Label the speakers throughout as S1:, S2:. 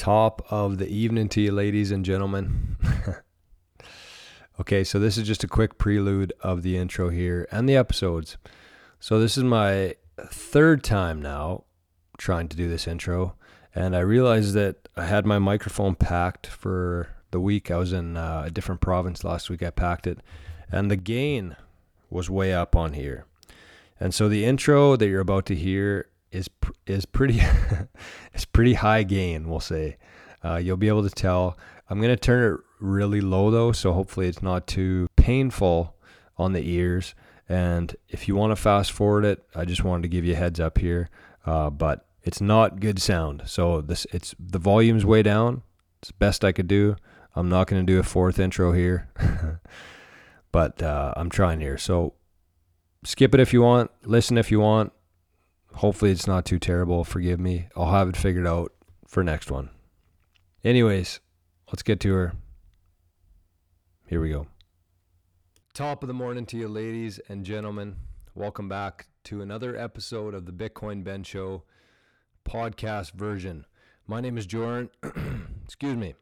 S1: Top of the evening to you, ladies and gentlemen. okay, so this is just a quick prelude of the intro here and the episodes. So, this is my third time now trying to do this intro, and I realized that I had my microphone packed for the week. I was in uh, a different province last week. I packed it, and the gain was way up on here. And so the intro that you're about to hear is is pretty is pretty high gain, we'll say. Uh, you'll be able to tell. I'm gonna turn it really low though, so hopefully it's not too painful on the ears. And if you want to fast forward it, I just wanted to give you a heads up here. Uh, but it's not good sound. So this it's the volume's way down. It's best I could do. I'm not gonna do a fourth intro here, but uh, I'm trying here. So skip it if you want. Listen if you want hopefully it's not too terrible. Forgive me. I'll have it figured out for next one. Anyways, let's get to her. Here we go. Top of the morning to you, ladies and gentlemen. Welcome back to another episode of the Bitcoin Ben Show podcast version. My name is Jordan. Excuse me.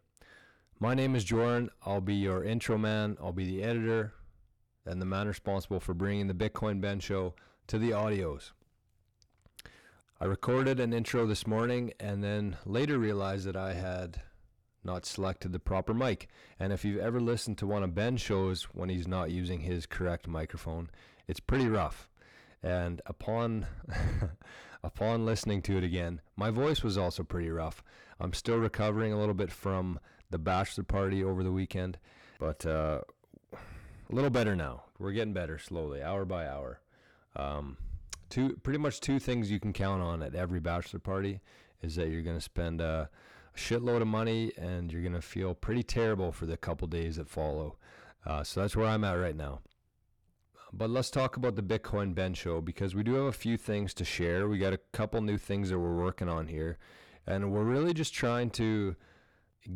S1: My name is Jordan. I'll be your intro man. I'll be the editor and the man responsible for bringing the Bitcoin Ben Show to the audios. I recorded an intro this morning and then later realized that I had not selected the proper mic. And if you've ever listened to one of Ben's shows when he's not using his correct microphone, it's pretty rough. And upon upon listening to it again, my voice was also pretty rough. I'm still recovering a little bit from the bachelor party over the weekend, but uh, a little better now. We're getting better slowly, hour by hour. Um, two pretty much two things you can count on at every bachelor party is that you're going to spend a, a, shitload of money and you're going to feel pretty terrible for the couple days that follow. Uh, so that's where I'm at right now. But let's talk about the Bitcoin Ben show because we do have a few things to share. We got a couple new things that we're working on here, and we're really just trying to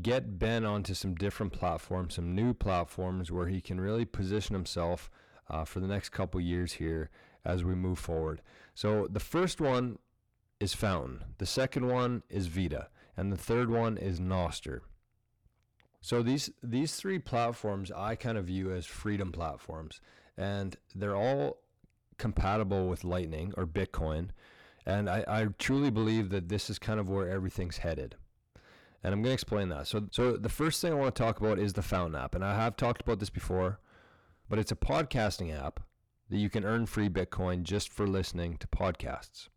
S1: get Ben onto some different platforms, some new platforms where he can really position himself uh, for the next couple years here as we move forward. So the first one is Fountain, the second one is Vida, and the third one is Nostr. So these these three platforms I kind of view as freedom platforms, and they're all compatible with Lightning or Bitcoin. And I, I truly believe that this is kind of where everything's headed. And I'm going to explain that. So, so the first thing I want to talk about is the Fountain app. And I have talked about this before, but it's a podcasting app that you can earn free Bitcoin just for listening to podcasts.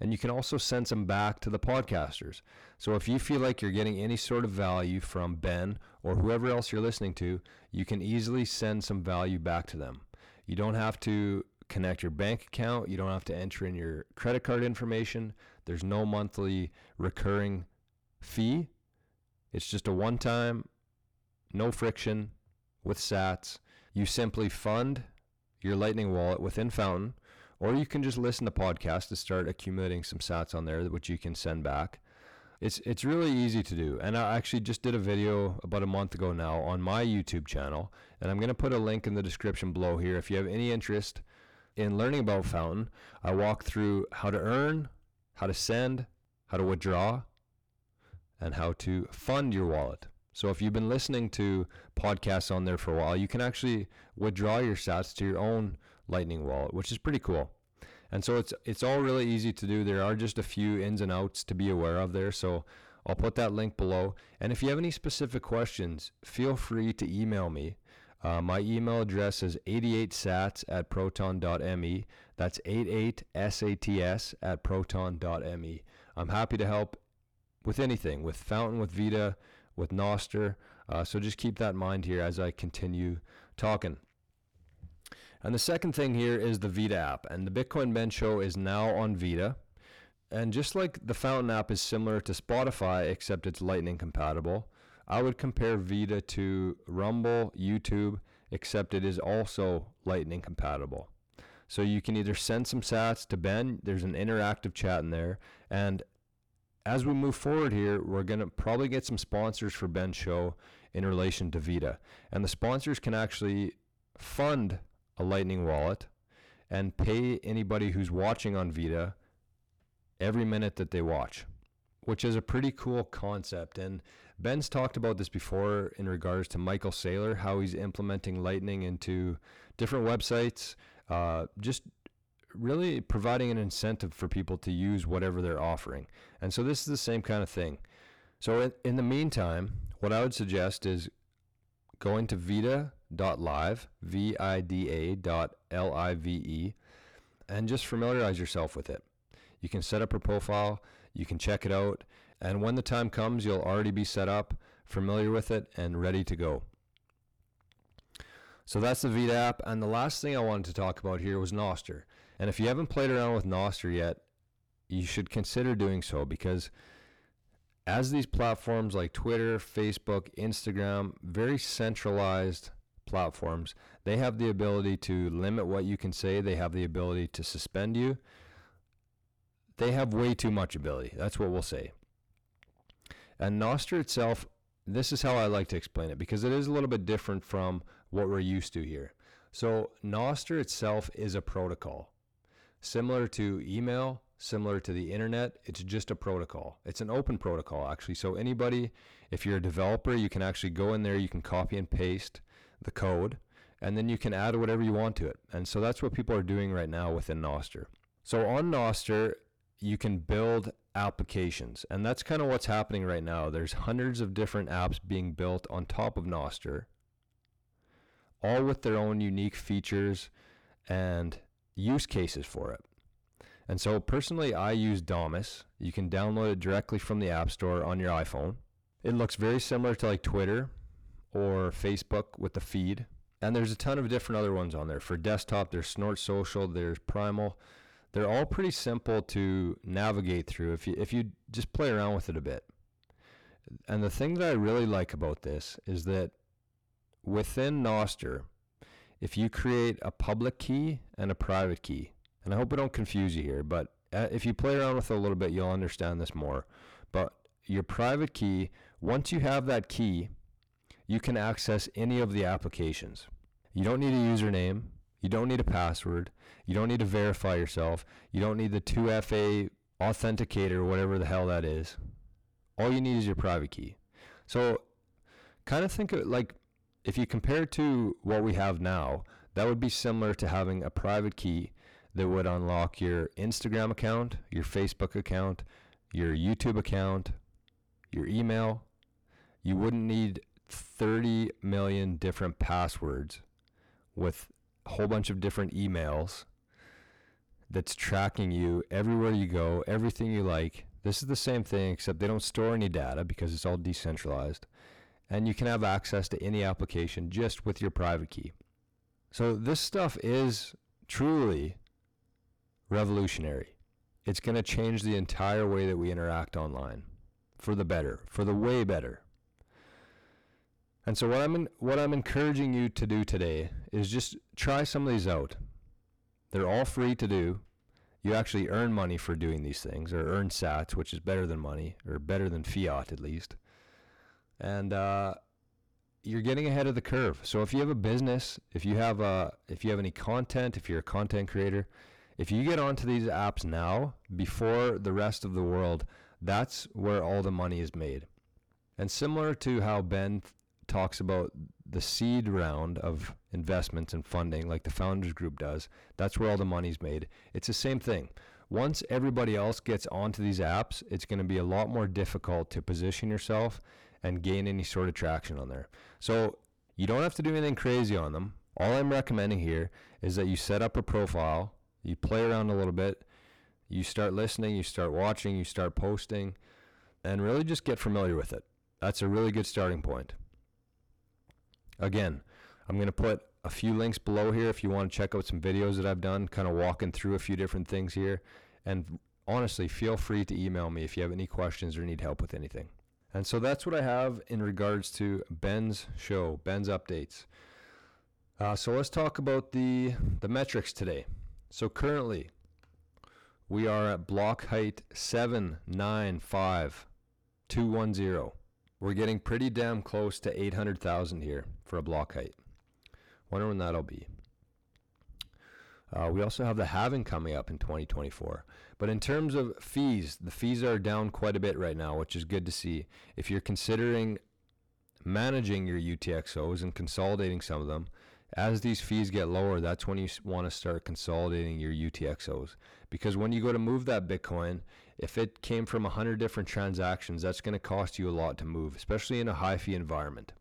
S1: And you can also send some back to the podcasters. So if you feel like you're getting any sort of value from Ben or whoever else you're listening to, you can easily send some value back to them. You don't have to connect your bank account, you don't have to enter in your credit card information. There's no monthly recurring fee. It's just a one time, no friction with sats. You simply fund your Lightning wallet within Fountain, or you can just listen to podcasts to start accumulating some sats on there, which you can send back. It's it's really easy to do, and I actually just did a video about a month ago now on my YouTube channel, and I'm going to put a link in the description below here. If you have any interest in learning about Fountain, I walk through how to earn, how to send, how to withdraw, and how to fund your wallet. So if you've been listening to podcasts on there for a while, you can actually withdraw your sats to your own Lightning wallet, which is pretty cool. And so it's it's all really easy to do. There are just a few ins and outs to be aware of there. So I'll put that link below. And if you have any specific questions, feel free to email me. Uh, my email address is 88sats at proton.me. That's 88sats at proton.me. I'm happy to help with anything, with Fountain, with Vida, with Nostr. Uh, so just keep that in mind here as I continue talking. And the second thing here is the Vida app. And the Bitcoin Ben Show is now on Vida. And just like the Fountain app is similar to Spotify, except it's Lightning compatible, I would compare Vida to Rumble, YouTube, except it is also Lightning compatible. So you can either send some sats to Ben, there's an interactive chat in there, and as we move forward here, we're going to probably get some sponsors for Ben's show in relation to Vida. And the sponsors can actually fund a Lightning wallet and pay anybody who's watching on Vida every minute that they watch. which is a pretty cool concept. And Ben's talked about this before in regards to Michael Saylor, how he's implementing Lightning into different websites, uh, just really providing an incentive for people to use whatever they're offering. And so this is the same kind of thing. So in, in the meantime, what I would suggest is going to vida.live, V-I-D-A dot L-I-V-E, and just familiarize yourself with it. You can set up a profile, you can check it out, and when the time comes, you'll already be set up, familiar with it, and ready to go. So that's the Vida app. And the last thing I wanted to talk about here was Nostr. And if you haven't played around with Nostr yet, you should consider doing so because as these platforms like Twitter, Facebook, Instagram, very centralized platforms, they have the ability to limit what you can say, they have the ability to suspend you. They have way too much ability. That's what we'll say. And Nostr itself this is how I like to explain it because it is a little bit different from what we're used to here. So, Nostr itself is a protocol. Similar to email, similar to the internet, it's just a protocol. It's an open protocol, actually. So, anybody, if you're a developer, you can actually go in there, you can copy and paste the code, and then you can add whatever you want to it. And so, that's what people are doing right now within Nostr. So, on Nostr, you can build applications. And that's kind of what's happening right now. There's hundreds of different apps being built on top of Nostr, all with their own unique features and use cases for it. And so personally, I use Damus. You can download it directly from the App Store on your iPhone. It looks very similar to like Twitter or Facebook with the feed. And there's a ton of different other ones on there. For desktop, there's Snort Social, there's Primal they're all pretty simple to navigate through if you if you just play around with it a bit. And the thing that I really like about this is that within Nostr, if you create a public key and a private key, and I hope I don't confuse you here, but uh, if you play around with it a little bit, you'll understand this more. But your private key, once you have that key, you can access any of the applications. You don't need a username. You don't need a password. You don't need to verify yourself. You don't need the 2FA authenticator, whatever the hell that is. All you need is your private key. So, kind of think of it like if you compare to what we have now, that would be similar to having a private key that would unlock your Instagram account, your Facebook account, your YouTube account, your email. You wouldn't need 30 million different passwords with a whole bunch of different emails that's tracking you everywhere you go, everything you like. This is the same thing, except they don't store any data because it's all decentralized. And you can have access to any application just with your private key. So, this stuff is truly revolutionary. It's going to change the entire way that we interact online for the better, for the way better. And so what I'm in, what I'm encouraging you to do today is just try some of these out. They're all free to do. You actually earn money for doing these things, or earn Sats, which is better than money, or better than fiat at least. And uh, you're getting ahead of the curve. So if you have a business, if you have a, if you have any content, if you're a content creator, if you get onto these apps now before the rest of the world, that's where all the money is made. And similar to how Ben talks about the seed round of investments and funding, like the Founders Group does. That's where all the money's made. It's the same thing. Once everybody else gets onto these apps, it's going to be a lot more difficult to position yourself and gain any sort of traction on there. So you don't have to do anything crazy on them. All I'm recommending here is that you set up a profile, you play around a little bit, you start listening, you start watching, you start posting, and really just get familiar with it. That's a really good starting point. Again, I'm going to put a few links below here if you want to check out some videos that I've done, kind of walking through a few different things here. And honestly, feel free to email me if you have any questions or need help with anything. And so that's what I have in regards to Ben's show, Ben's updates. Uh, so let's talk about the the metrics today. So currently, we are at block height seven nine five two one zero. We're getting pretty damn close to 800,000 here for a block height. Wonder when that'll be. Uh, we also have the halving coming up in 2024. But in terms of fees, the fees are down quite a bit right now, which is good to see. If you're considering managing your UTXOs and consolidating some of them, as these fees get lower, that's when you want to start consolidating your UTXOs. Because when you go to move that Bitcoin, if it came from 100 different transactions, that's going to cost you a lot to move, especially in a high fee environment.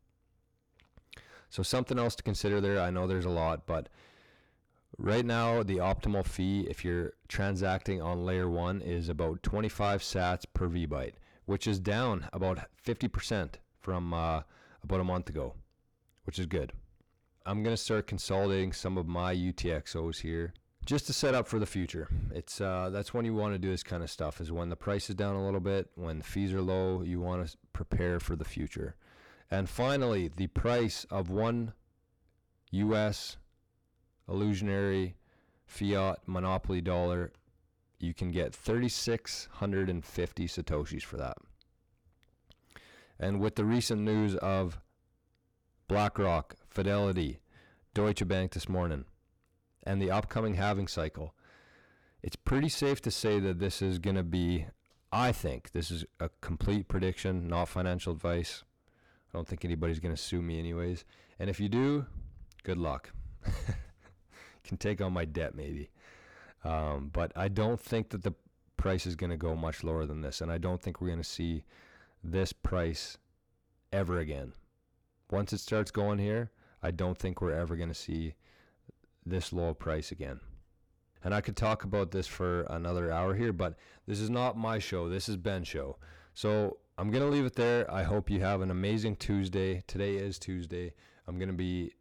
S1: So, something else to consider there. I know there's a lot, but right now, the optimal fee, if you're transacting on layer one, is about 25 sats per VByte, which is down about 50% from uh, about a month ago, which is good. I'm going to start consolidating some of my UTXOs here just to set up for the future. It's uh, that's when you want to do this kind of stuff is when the price is down a little bit, when the fees are low, you want to prepare for the future. And finally, the price of one US illusionary fiat monopoly dollar, you can get 3650 satoshis for that. And with the recent news of BlackRock, Fidelity, Deutsche Bank this morning, and the upcoming halving cycle, it's pretty safe to say that this is going to be, I think, this is a complete prediction, not financial advice. I don't think anybody's going to sue me, anyways. And if you do, good luck. Can take on my debt, maybe. Um, but I don't think that the price is going to go much lower than this. And I don't think we're going to see this price ever again. Once it starts going here, I don't think we're ever going to see this low price again. And I could talk about this for another hour here, but this is not my show. This is Ben's show. So I'm going to leave it there. I hope you have an amazing Tuesday. Today is Tuesday. I'm going to be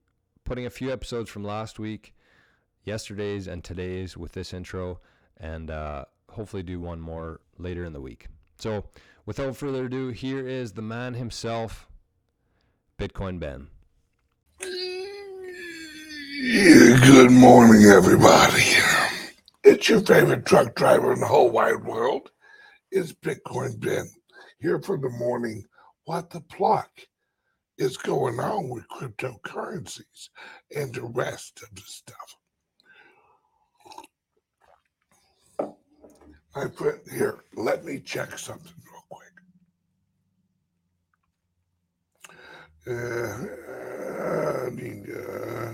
S1: putting a few episodes from last week, yesterday's, and today's with this intro, and uh, hopefully do one more later in the week. So without further ado, here is the man himself, Bitcoin Ben.
S2: Good morning, everybody. It's your favorite truck driver in the whole wide world. It's Bitcoin Ben here for the morning. What the pluck is going on with cryptocurrencies and the rest of the stuff? My put here, let me check something real quick. Uh, I mean, uh.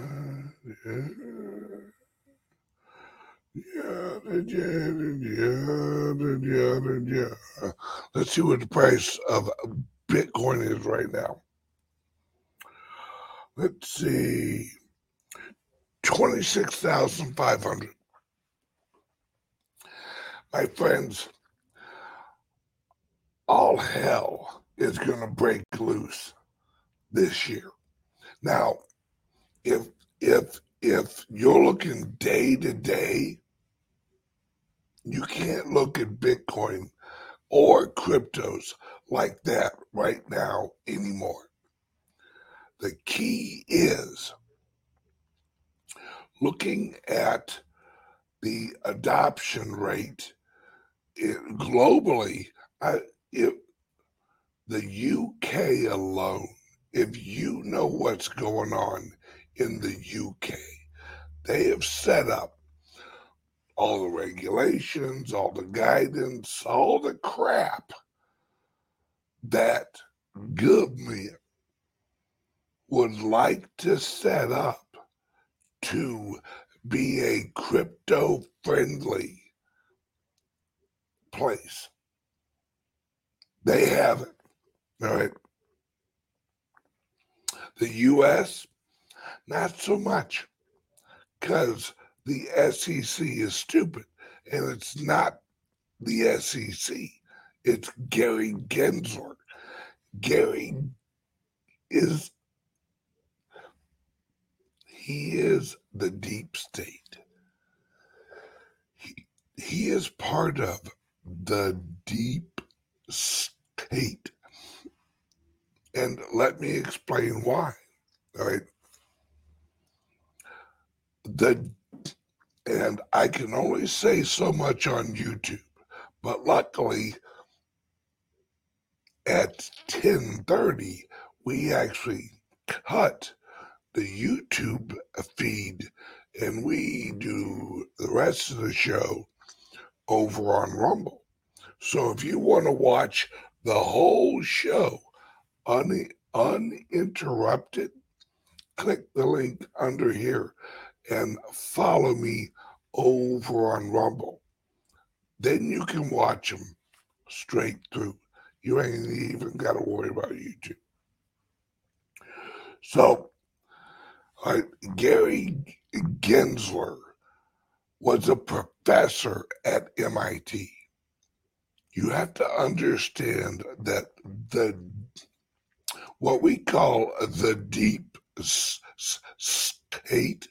S2: Let's see what the price of Bitcoin is right now. Let's see. 26,500. My friends, all hell is going to break loose this year. Now, if if if you're looking day to day, you can't look at Bitcoin or cryptos like that right now anymore. The key is looking at the adoption rate it, globally. I, the UK alone, if you know what's going on in the UK, they have set up all the regulations, all the guidance, all the crap that government would like to set up to be a crypto friendly place. They have it. All right. The US, not so much, because the SEC is stupid and it's not the SEC. It's Gary Gensler. Gary is he is the deep state. He, he is part of the deep state. And let me explain why. All right. The and I can only say so much on YouTube, but luckily at 10:30 we actually cut the YouTube feed and we do the rest of the show over on Rumble. So if you want to watch the whole show un- uninterrupted, click the link under here and follow me over on Rumble. Then you can watch them straight through. You ain't even got to worry about YouTube. So, uh, Gary Gensler was a professor at MIT. You have to understand that the what we call the deep state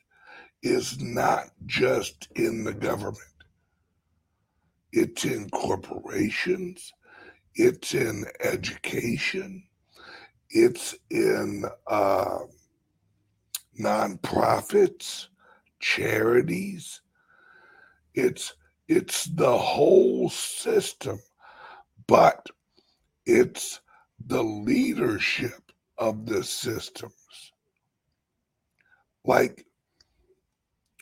S2: is not just in the government. It's in corporations, it's in education, it's in uh, nonprofits, charities. It's it's the whole system, but it's the leadership of the systems. Like,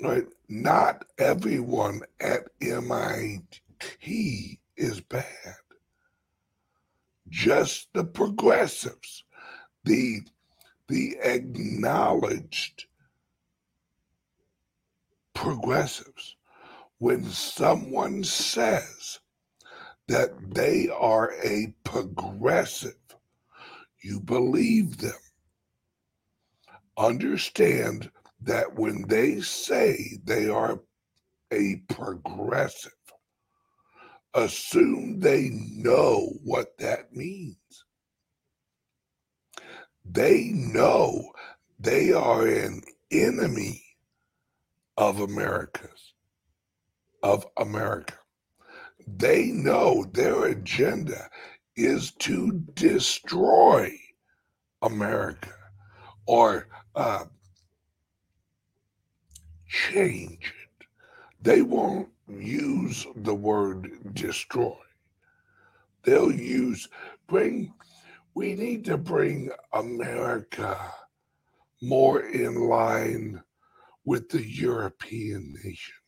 S2: right, not everyone at MIT is bad. Just the progressives, the the acknowledged progressives. When someone says that they are a progressive, you believe them. Understand that when they say they are a progressive, assume they know what that means. They know they are an enemy of America's, of America. They know their agenda is to destroy America or uh, change it. They won't use the word destroy. They'll use bring we need to bring America more in line with the European nations.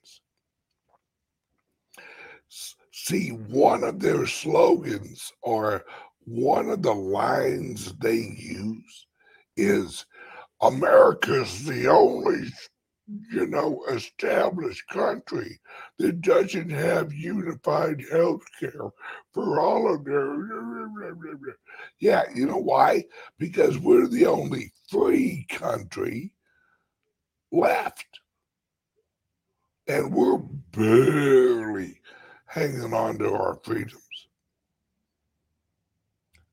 S2: See, one of their slogans or one of the lines they use is America's the only you know, established country that doesn't have unified health care for all of their. Yeah, you know why? Because we're the only free country left. And we're barely hanging on to our freedoms.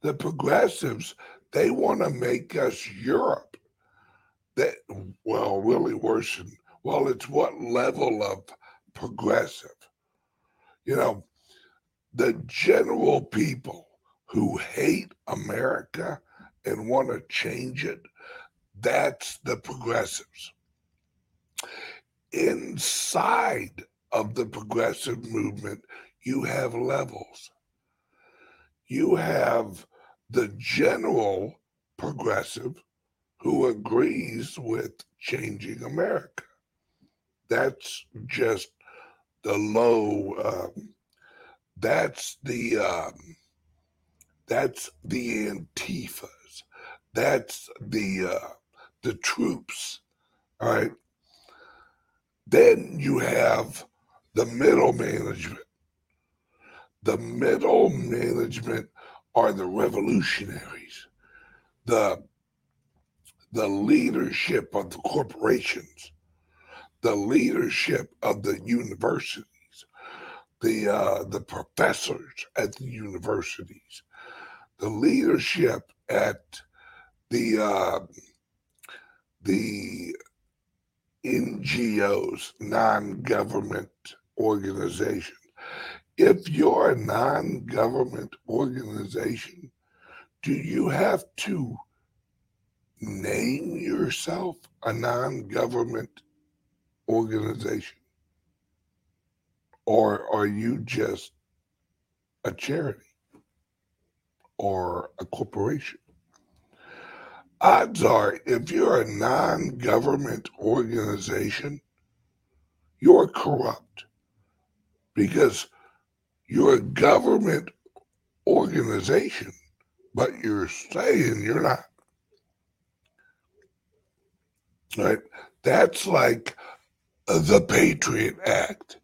S2: The progressives, they want to make us Europe. That well really worsen well it's what level of progressive? You know the general people who hate america and want to change it that's the progressives. Inside of the progressive movement you have levels you have the general progressive who agrees with changing America. That's just the low. Um, that's the um, that's the antifas. That's the uh, the troops. All right. Then you have the middle management. The middle management are the revolutionaries, the the leadership of the corporations, the leadership of the universities, the uh, the professors at the universities, the leadership at the uh, the NGOs, non-government organizations. If you're a non-government organization, do you have to name yourself a non government organization? Or are you just a charity or a corporation? Odds are, if you're a non government organization, you're corrupt because you're a government organization, but you're saying you're not. Right? That's like the Patriot Act.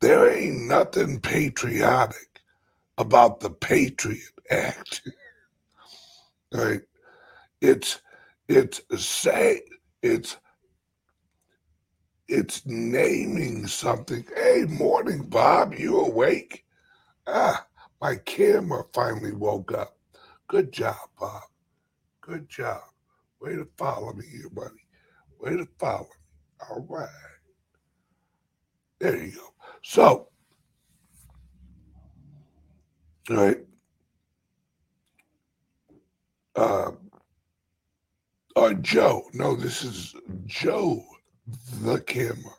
S2: There ain't nothing patriotic about the Patriot Act. right? It's it's say it's it's naming something. Hey, morning, Bob. You awake? Ah, my camera finally woke up. Good job, Bob. Good job. Way to follow me here, buddy. Way to follow me. All right. There you go. So, all right. Uh, uh, Joe. No, this is Joe, the camera.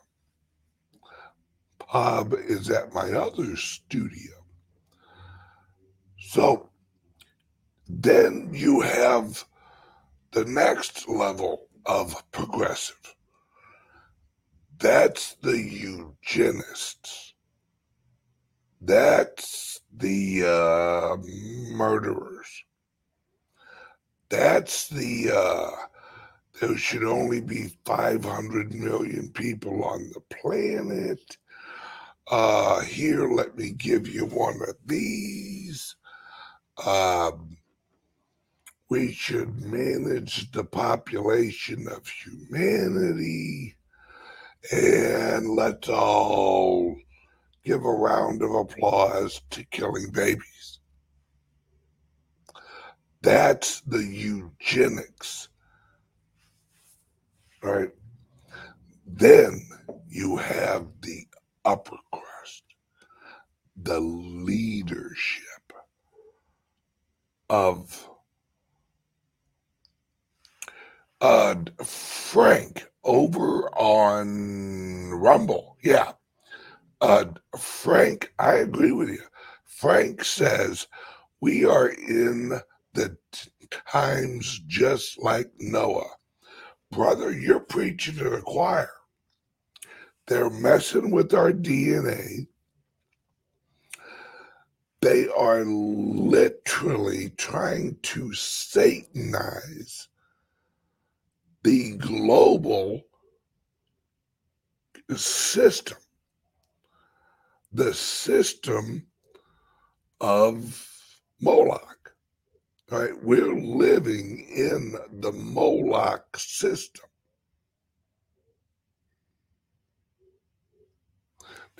S2: Bob is at my other studio. So then you have the next level of progressive. That's the eugenists. That's the uh, murderers. That's the, uh, there should only be 500 million people on the planet. Uh, here, let me give you one of these. Um, we should manage the population of humanity and let's all give a round of applause to killing babies. That's the eugenics. Right? Then you have the upper crust, the leadership of uh, Frank over on Rumble. Yeah. Uh, Frank, I agree with you. Frank says we are in the times just like Noah. Brother, you're preaching to the choir. They're messing with our DNA. They are literally trying to Satanize the global system, the system of Moloch. Right? We're living in the Moloch system.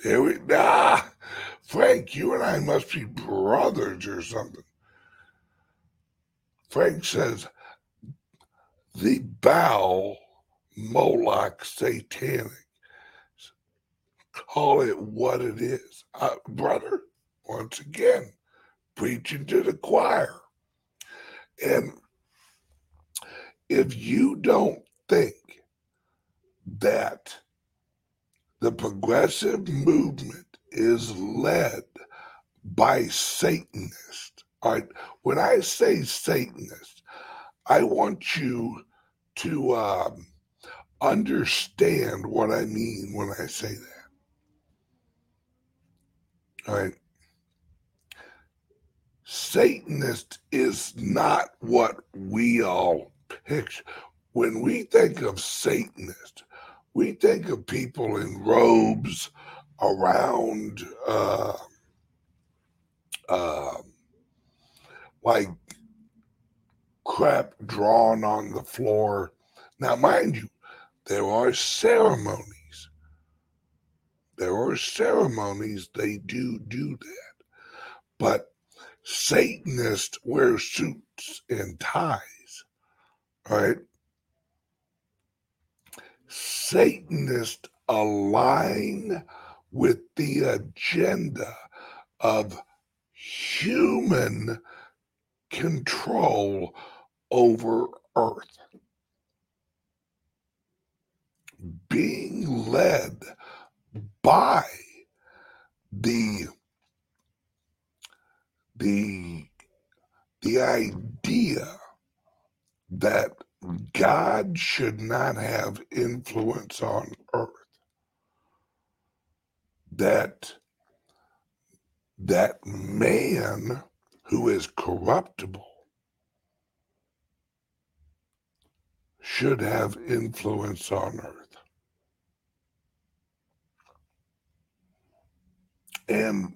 S2: There we ah, Frank, you and I must be brothers or something. Frank says the Baal Moloch satanic. Call it what it is. Uh, brother, once again, preaching to the choir. And if you don't think that the progressive movement is led by Satanists, all right, when I say Satanist, I want you to um, understand what I mean when I say that. All right. Satanist is not what we all picture. When we think of Satanist, we think of people in robes around, uh, uh, like crap drawn on the floor. Now, mind you, there are ceremonies. There are ceremonies, they do do that. But Satanists wear suits and ties, right? Satanists align with the agenda of human control over earth. Being led by the the the idea that God should not have influence on earth. that that man who is corruptible should have influence on earth. And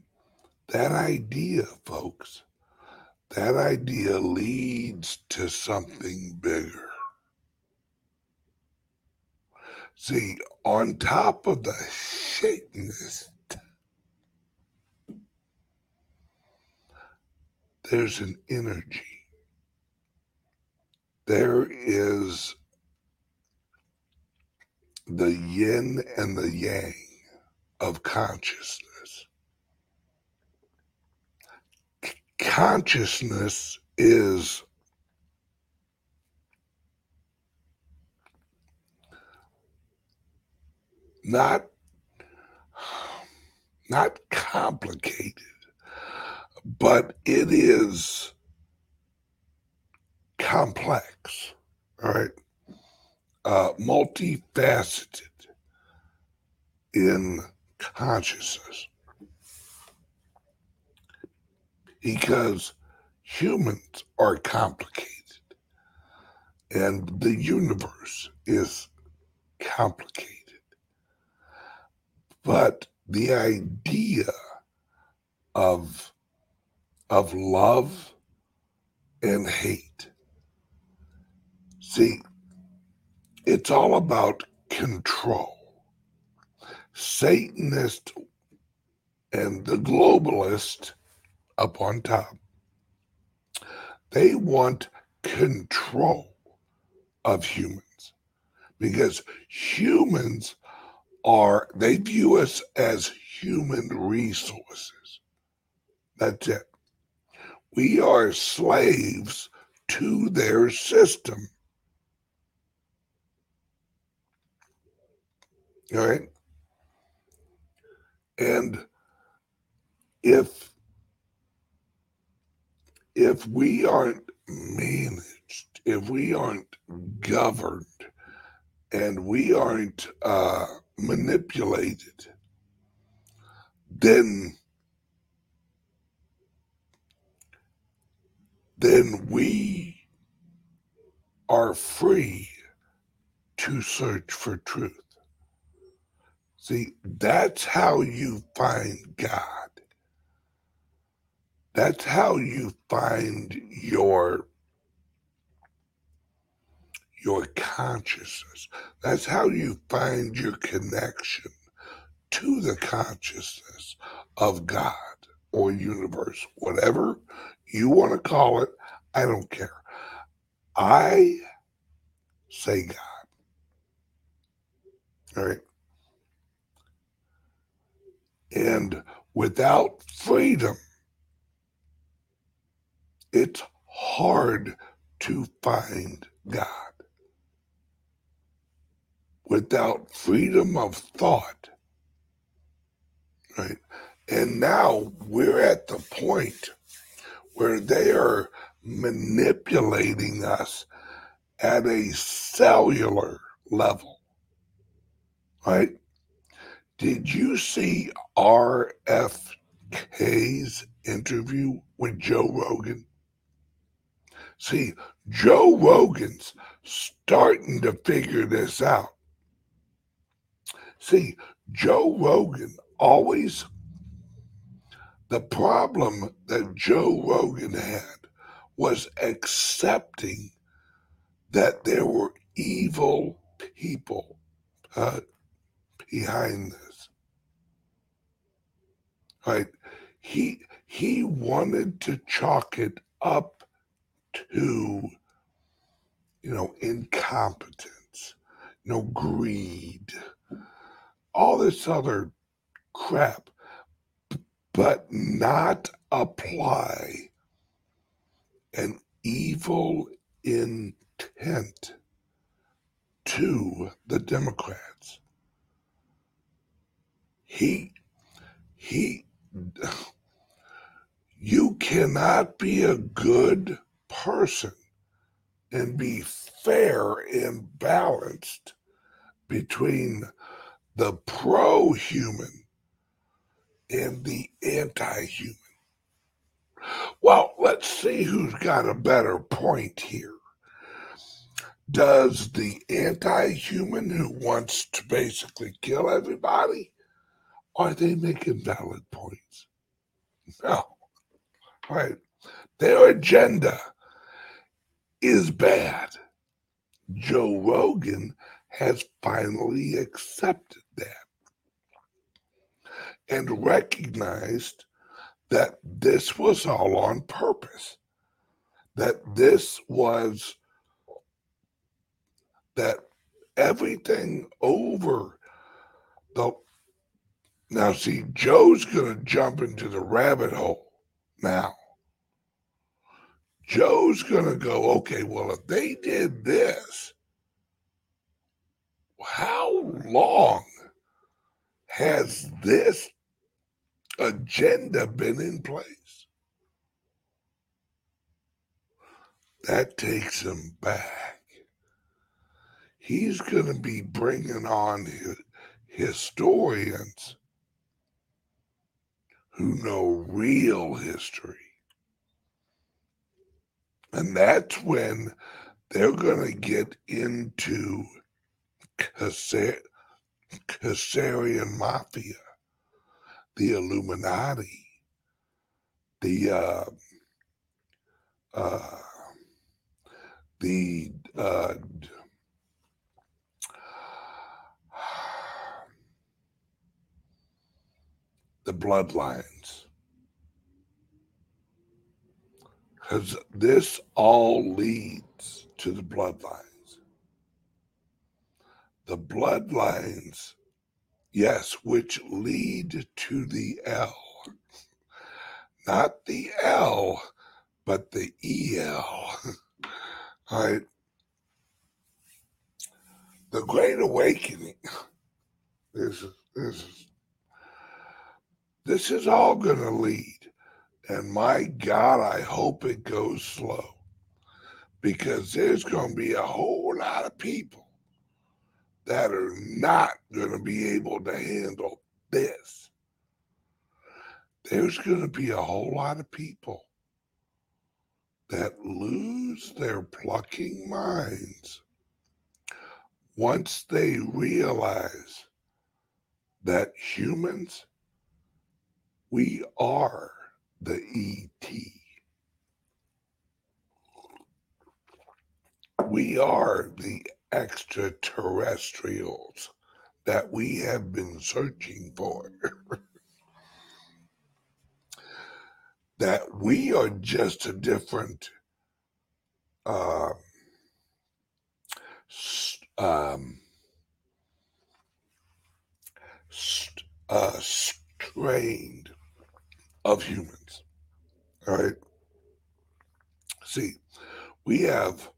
S2: that idea, folks, that idea leads to something bigger. See, on top of the Satanist, there's an energy. There is the yin and the yang of consciousness. Consciousness is not not complicated, but it is complex, all right, uh, multifaceted in consciousness because humans are complicated and the universe is complicated. But the idea of of love and hate. See, it's all about control. Satanist and the globalist up on top, they want control of humans because humans are, they view us as human resources. That's it. We are slaves to their system. All right. And if if we aren't managed, if we aren't governed, and we aren't uh, manipulated, then then we are free to search for truth. See, that's how you find God. That's how you find your your consciousness. That's how you find your connection to the consciousness of God or universe, whatever you want to call it. I don't care. I say God. All right. And without freedom, it's hard to find God. Without freedom of thought, right? And now we're at the point where they are manipulating us at a cellular level, right? Did you see RFK's interview with Joe Rogan? See, Joe Rogan's starting to figure this out. See, Joe Rogan always, the problem that Joe Rogan had was accepting that there were evil people uh, behind this. Right? He he wanted to chalk it up to, you know, incompetence, you know, greed, all this other crap, but not apply an evil intent to the Democrats. He, he, you cannot be a good person and be fair and balanced between the pro human and the anti human. Well, let's see who's got a better point here. Does the anti human who wants to basically kill everybody, are they making valid points? No. Right. Their agenda is bad. Joe Rogan has finally accepted that and recognized that this was all on purpose, that this was that everything over the now see joe's gonna jump into the rabbit hole now joe's gonna go okay well if they did this how long has this agenda been in place? That takes him back. He's going to be bringing on his historians who know real history. And that's when they're going to get into Khazarian mafia, the Illuminati, the uh, uh, the uh, the bloodlines. Because this all leads to the bloodlines the bloodlines, yes, which lead to the L. Not the L, but the EL. Right. The Great Awakening. This is is this is all gonna lead. And my God, I hope it goes slow. Because there's gonna be a whole lot of people that are not going to be able to handle this. There's going to be a whole lot of people that lose their plucking minds once they realize that humans, we are the ET. We are the extraterrestrials that we have been searching for. that we are just a different um, st- uh, strained of humans. All right. See, we have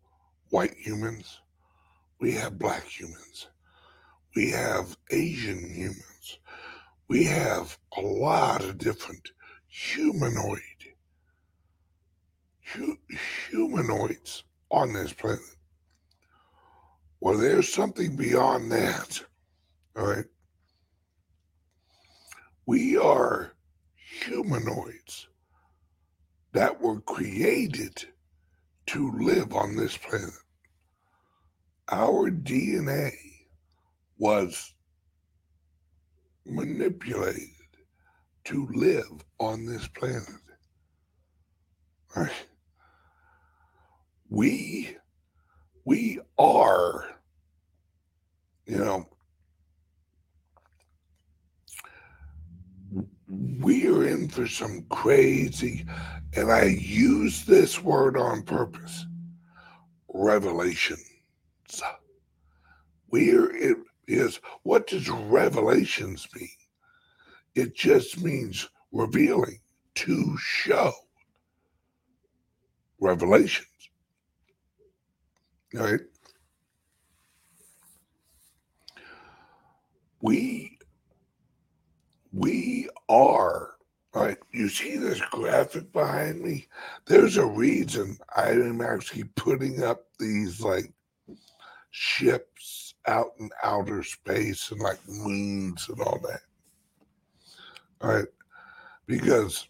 S2: white humans, we have black humans. We have Asian humans. We have a lot of different humanoid hu- humanoids on this planet. Well, there's something beyond that. All right. We are humanoids that were created to live on this planet our DNA was manipulated to live on this planet. Right? We we are, you know, we are in for some crazy, and I use this word on purpose revelation. Where it is, what does revelations mean? It just means revealing, to show. Revelations. Right? We we are right. You see this graphic behind me? There's a reason I am actually putting up these like ships out in outer space and like moons and all that. All right. because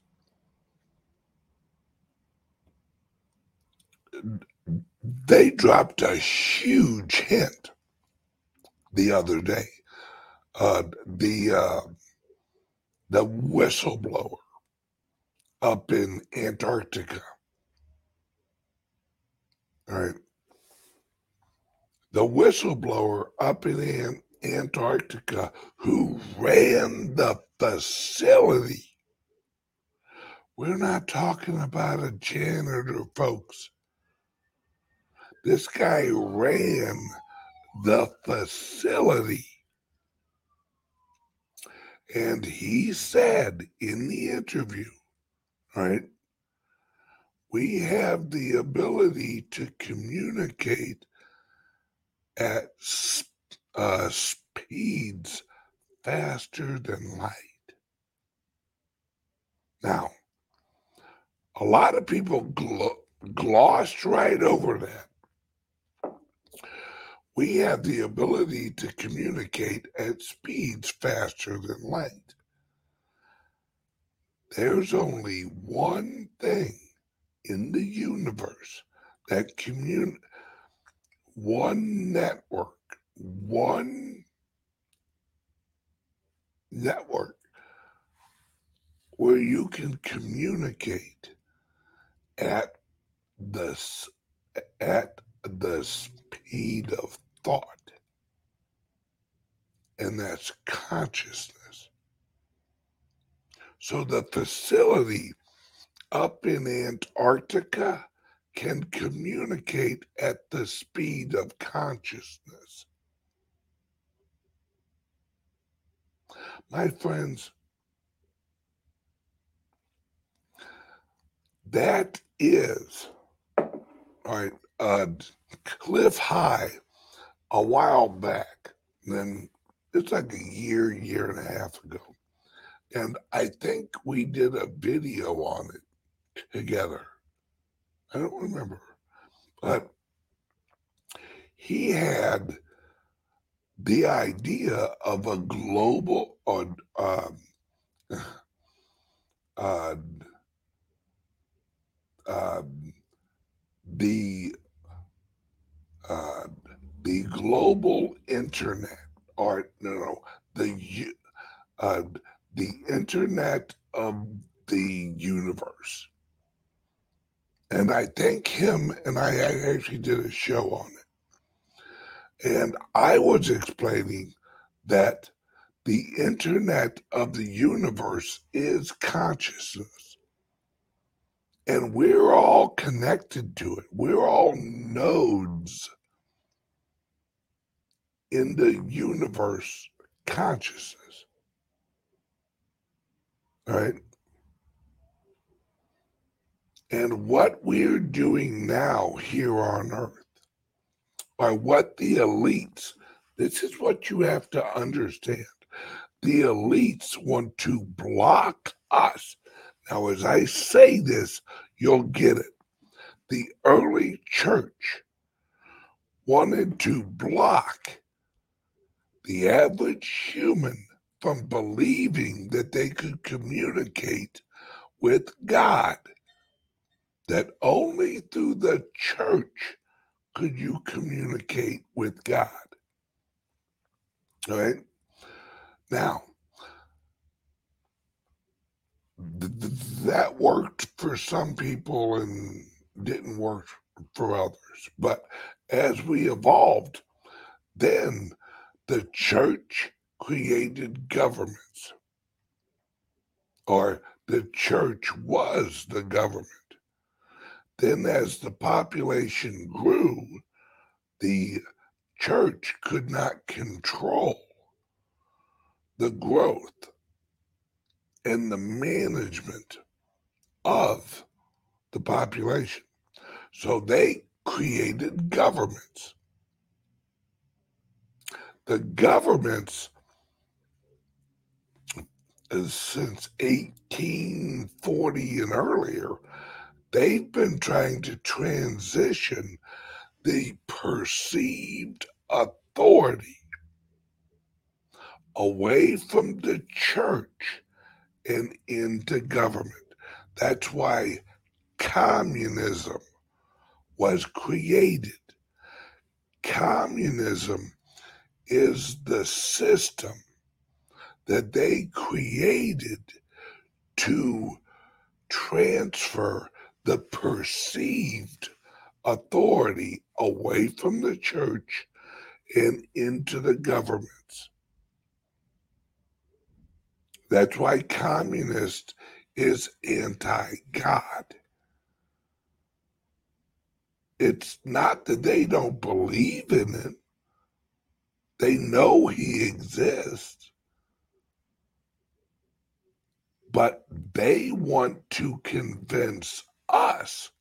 S2: they dropped a huge hint the other day. Uh, the uh, the whistleblower up in Antarctica. All right. The whistleblower up in An- Antarctica who ran the facility. We're not talking about a janitor, folks. This guy ran the facility. And he said in the interview, right, we have the ability to communicate at uh, speeds faster than light. Now, a lot of people gl- glossed right over that. We have the ability to communicate at speeds faster than light. There's only one thing in the universe that commun one network, one network where you can communicate at the at the speed of thought and that's consciousness. So the facility up in antarctica can communicate at the speed of consciousness. My friends that is all right uh Clif High a while back then it's like a year year and a half ago. And i think we did a video on it together. I don't remember. But he had the idea of a global um, uh, uh, the uh, the global internet, or no, the uh, the internet of the universe. And I thank him, and I actually did a show on it. And I was explaining that the internet of the universe is consciousness. And we're all connected to it. We're all nodes in the universe consciousness. All right. And what we're doing now here on earth are what the elites, this is what you have to understand. The elites want to block us. Now, as I say this, you'll get it. The early church wanted to block the average human from believing that they could communicate with God, that only through the church could you communicate with God. All right? Now, th- th- that worked for some people and didn't work for others. But as we evolved, then the church created governments, or the church was the government. Then, as the population grew, the church could not control the growth and the management of the population. So they created governments. The governments, since 1840 and earlier, they've been trying to transition the perceived authority away from the church and into government. That's why communism was created. Communism is the system that they created to transfer the perceived authority away from the church and into the governments. That's why communist is anti God. It's not that they don't believe in him, they know he exists. But they want to convince us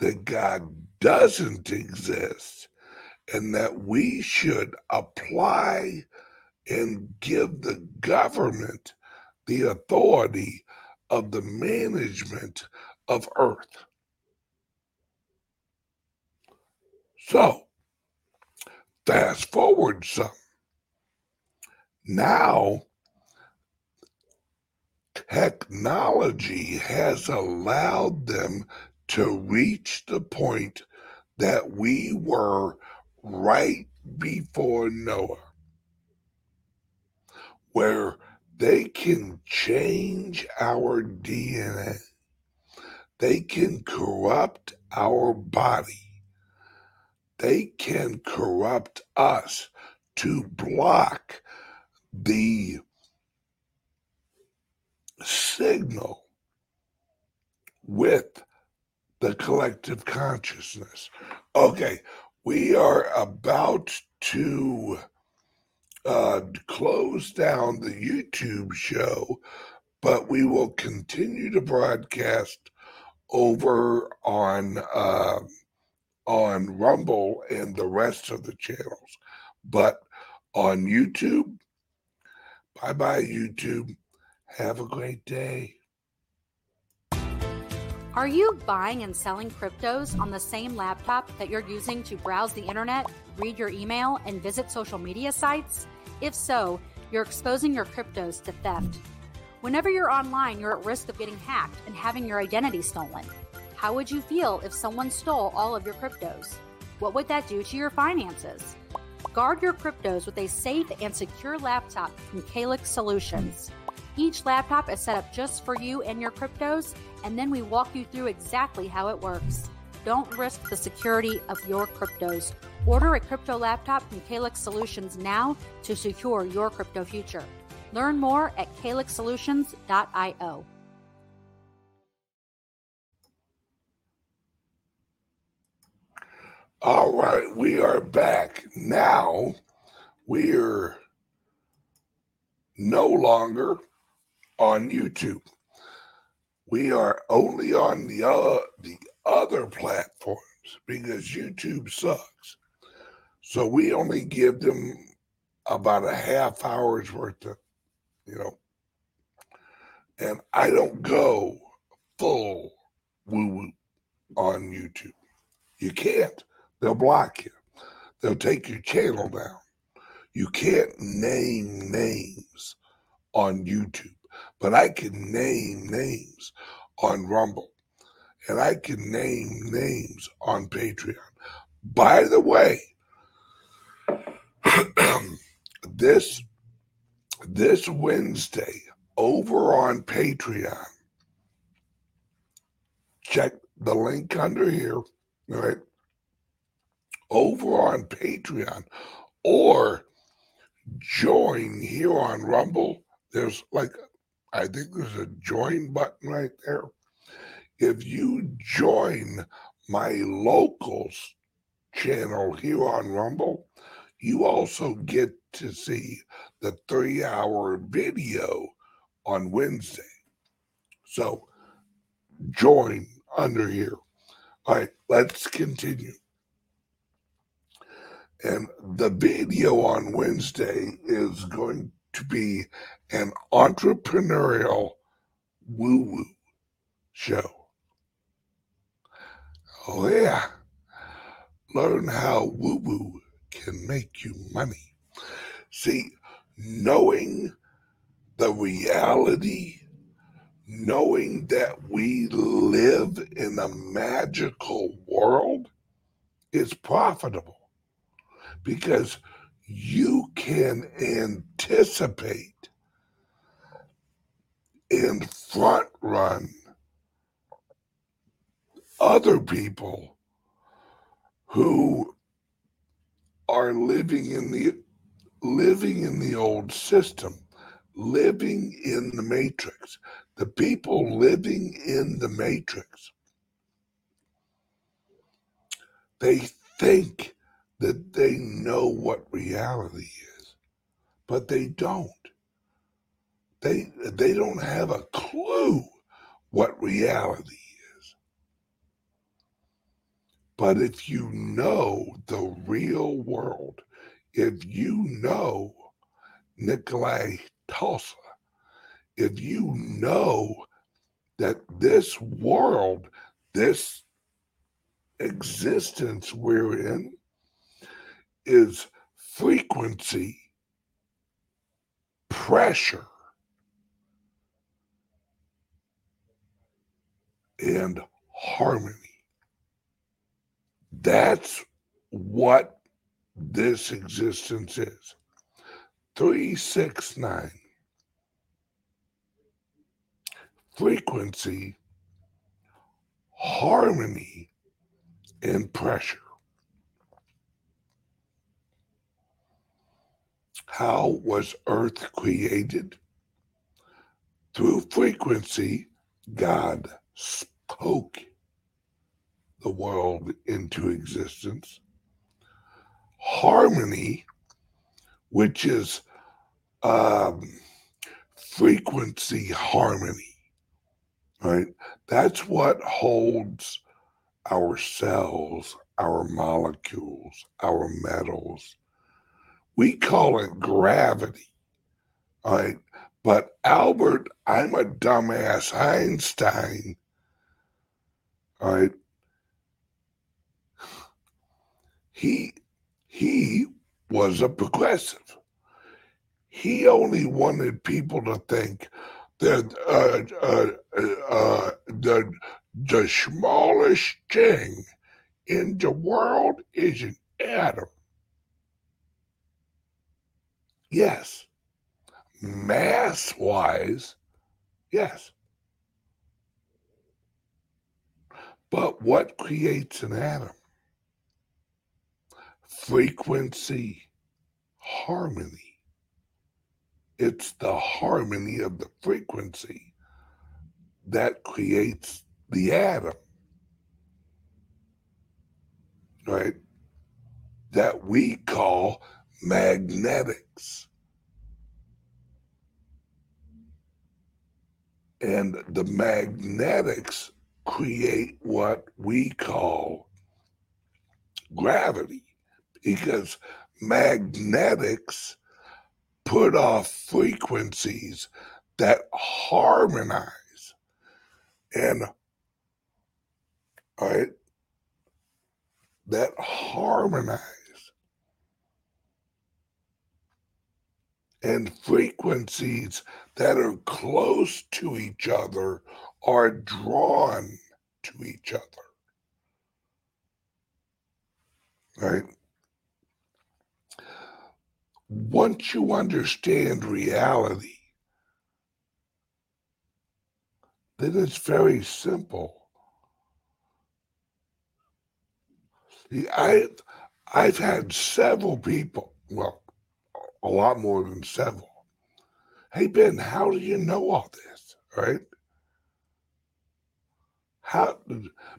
S2: that God doesn't exist and that we should apply and give the government the authority of the management of earth. So, fast forward some. Now, technology has allowed them to reach the point that we were right before Noah, where they can change our DNA, they can corrupt our body, they can corrupt us to block the signal with the collective consciousness. Okay, we are about to uh, close down the YouTube show, but we will continue to broadcast over on uh, on Rumble and the rest of the channels. But on YouTube, bye bye YouTube. Have a great day.
S3: Are you buying and selling cryptos on the same laptop that you're using to browse the internet, read your email, and visit social media sites? If so, you're exposing your cryptos to theft. Whenever you're online, you're at risk of getting hacked and having your identity stolen. How would you feel if someone stole all of your cryptos? What would that do to your finances? Guard your cryptos with a safe and secure laptop from Calix Solutions. Each laptop is set up just for you and your cryptos and then we walk you through exactly how it works. Don't risk the security of your cryptos. Order a crypto laptop from Calix Solutions now to secure your crypto future. Learn more at calixsolutions.io.
S2: All right, we are back. Now we're no longer on YouTube we are only on the uh, the other platforms because YouTube sucks. So we only give them about a half hour's worth of, you know, and I don't go full woo woo on YouTube. You can't. They'll block you. They'll take your channel down. You can't name names on YouTube but I can name names on Rumble and I can name names on Patreon. By the way, this this Wednesday over on Patreon, check the link under here, right? Over on Patreon or join here on Rumble. There's like I think there's a join button right there. If you join my locals channel here on Rumble, you also get to see the three hour video on Wednesday. So join under here. All right, let's continue. And the video on Wednesday is going to be an entrepreneurial woo woo show. Oh, yeah. Learn how woo woo can make you money. See, knowing the reality, knowing that we live in a magical world, is profitable because you can anticipate and front run other people who are living in the living in the old system living in the matrix. The people living in the matrix they think that they know what reality is but they don't. They they don't have a clue what reality is. But if you know the real world if you know Nikolai Tesla, if you know that this world, this existence we're in, is frequency, pressure, and harmony. That's what this existence is. 369. Frequency, harmony, and pressure. How was Earth created? Through frequency, God spoke the world into existence harmony, which is um, frequency harmony, right? That's what holds our cells, our molecules, our metals. We call it gravity, right? But Albert, I'm a dumbass Einstein, right? He he was a progressive. He only wanted people to think that uh, uh, uh, the, the smallest thing in the world is an atom. Yes. Mass wise, yes. But what creates an atom? frequency harmony. It's the harmony of the frequency that creates the atom, right? That we call magnetics. And the magnetics create what we call gravity because magnetics put off frequencies that harmonize and right that harmonize and frequencies that are close to each other are drawn to each other right once you understand reality, then it's very simple. I, I've had several people, well, a lot more than several. Hey, Ben, how do you know all this? Right? How?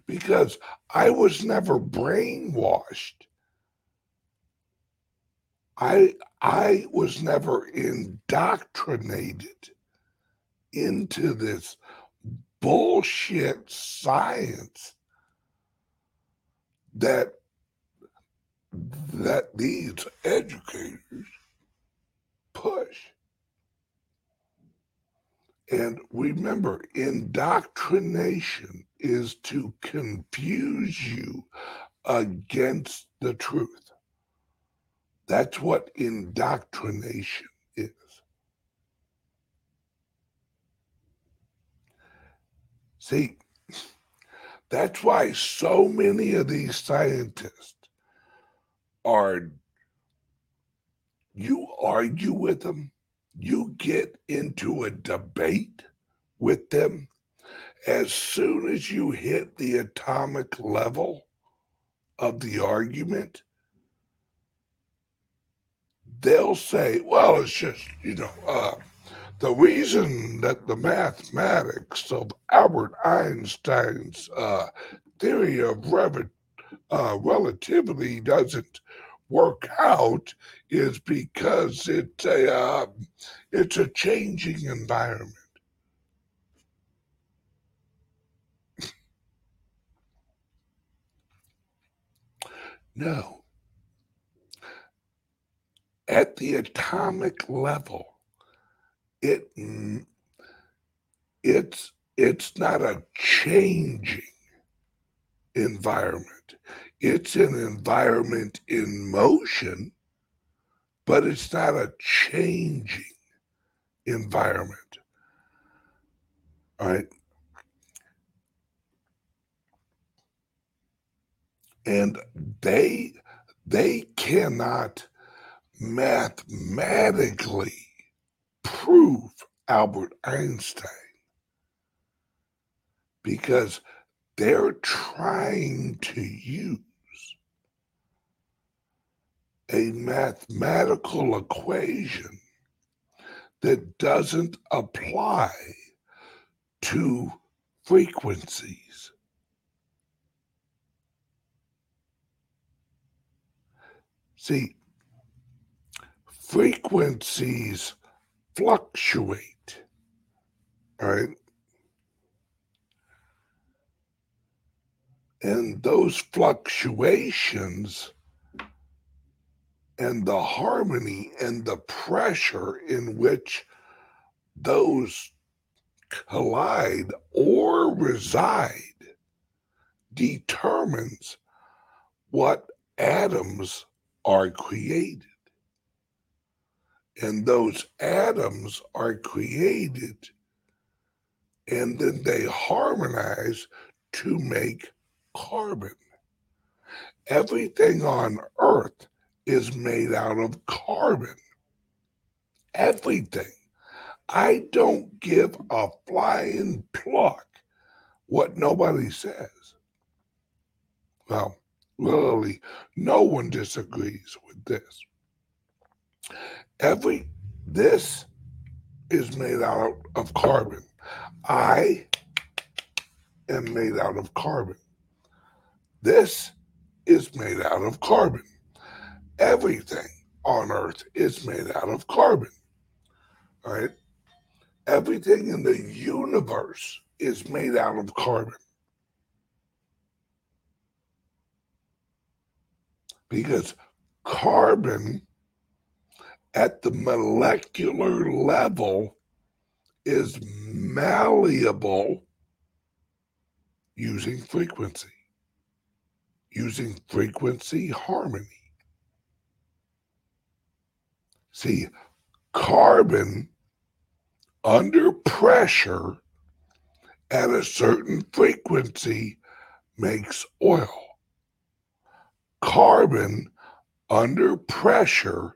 S2: Because I was never brainwashed I I was never indoctrinated into this bullshit science that that these educators push. And remember, indoctrination is to confuse you against the truth. That's what indoctrination is. See, that's why so many of these scientists are you argue with them, you get into a debate with them. As soon as you hit the atomic level of the argument, they'll say, well, it's just, you know, uh, the reason that the mathematics of Albert Einstein's uh, theory of uh, relativity doesn't work out is because it's a uh, it's a changing environment. no. At the atomic level, it it's it's not a changing environment it's an environment in motion but it's not a changing environment. All right? And they they cannot mathematically prove Albert Einstein because they're trying to use a mathematical equation that doesn't apply to frequencies. See, frequencies fluctuate. right? And those fluctuations and the harmony and the pressure in which those collide or reside determines what atoms are created and those atoms are created and then they harmonize to make carbon. Everything on earth is made out of carbon. Everything. I don't give a flying pluck what nobody says. Well, literally, no one disagrees with this. Every this is made out of carbon. I am made out of carbon. This is made out of carbon. Everything on earth is made out of carbon. right? Everything in the universe is made out of carbon. Because carbon at the molecular level is malleable using frequency, using frequency harmony. See, carbon under pressure at a certain frequency makes oil. Carbon under pressure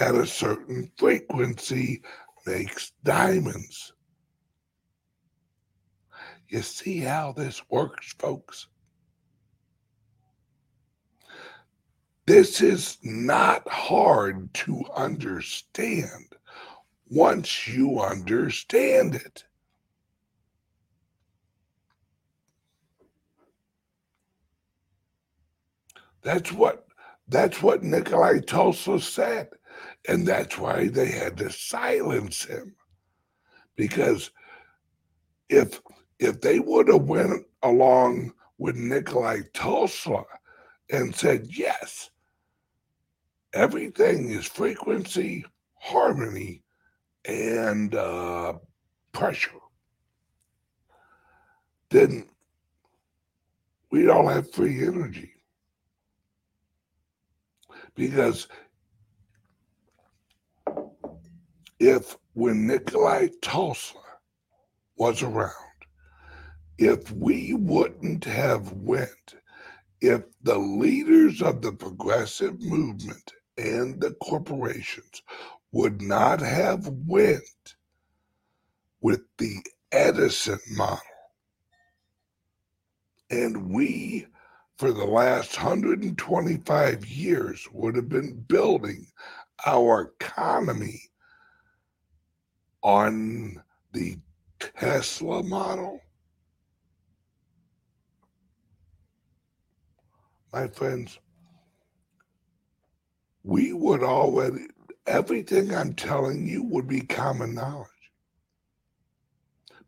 S2: at a certain frequency makes diamonds. You see how this works, folks? This is not hard to understand once you understand it. That's what that's what Nikolai Tesla said. And that's why they had to silence him. Because if if they would have went along with Nikolai Tesla and said, yes, everything is frequency, harmony, and uh, pressure, then we don't have free energy. Because if when Nikolai Tesla was around, if we wouldn't have went, if the leaders of the progressive movement and the corporations would not have went with the Edison model, and we for the last 125 years would have been building our economy on the Tesla model. My friends, we would already, everything I'm telling you would be common knowledge.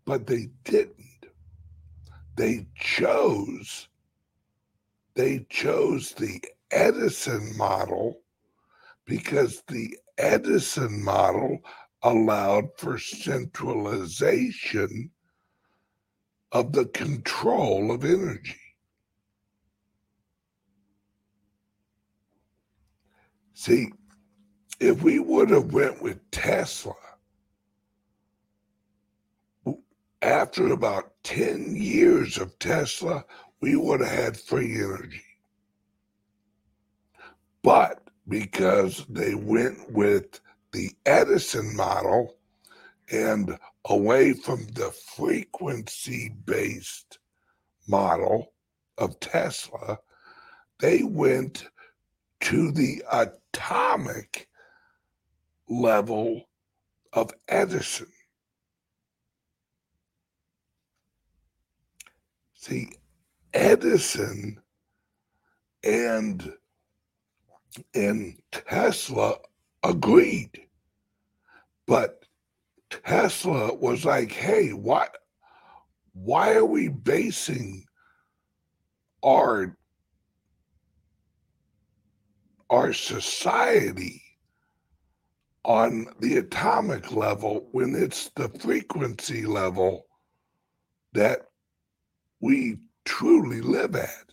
S2: But they didn't. They chose they chose the Edison model because the Edison model allowed for centralization of the control of energy. See, if we would have went with Tesla, after about 10 years of Tesla, we would have had free energy. But because they went with the Edison model and away from the frequency based model of Tesla, they went to the atomic level of Edison. See, Edison and and Tesla agreed. But Tesla was like, hey, what why are we basing our our society on the atomic level when it's the frequency level that we truly live at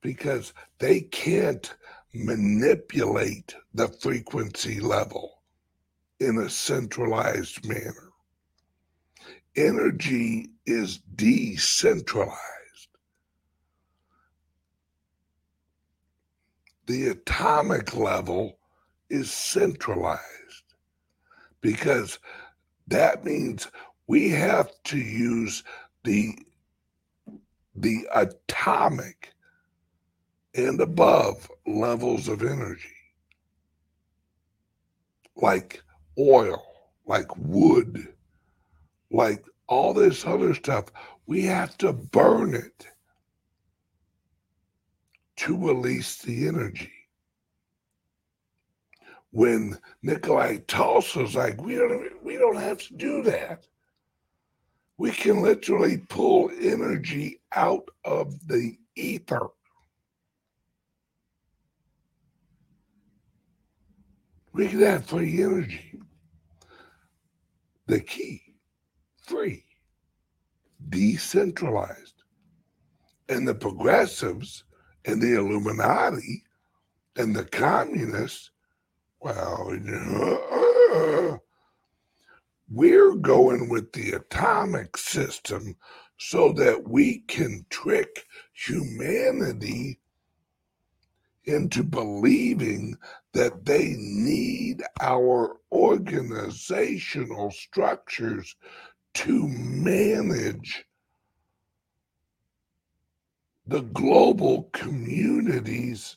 S2: because they can't manipulate the frequency level in a centralized manner. Energy is decentralized. The atomic level is centralized because that means we have to use the the atomic and above levels of energy, like oil, like wood, like all this other stuff. We have to burn it to release the energy. When Nikolai Tesla's like, we don't, we don't have to do that we can literally pull energy out of the ether. We can have free energy. The key free, decentralized. And the progressives and the Illuminati and the communists, well, we're going with the atomic system so that we can trick humanity into believing that they need our organizational structures to manage the global community's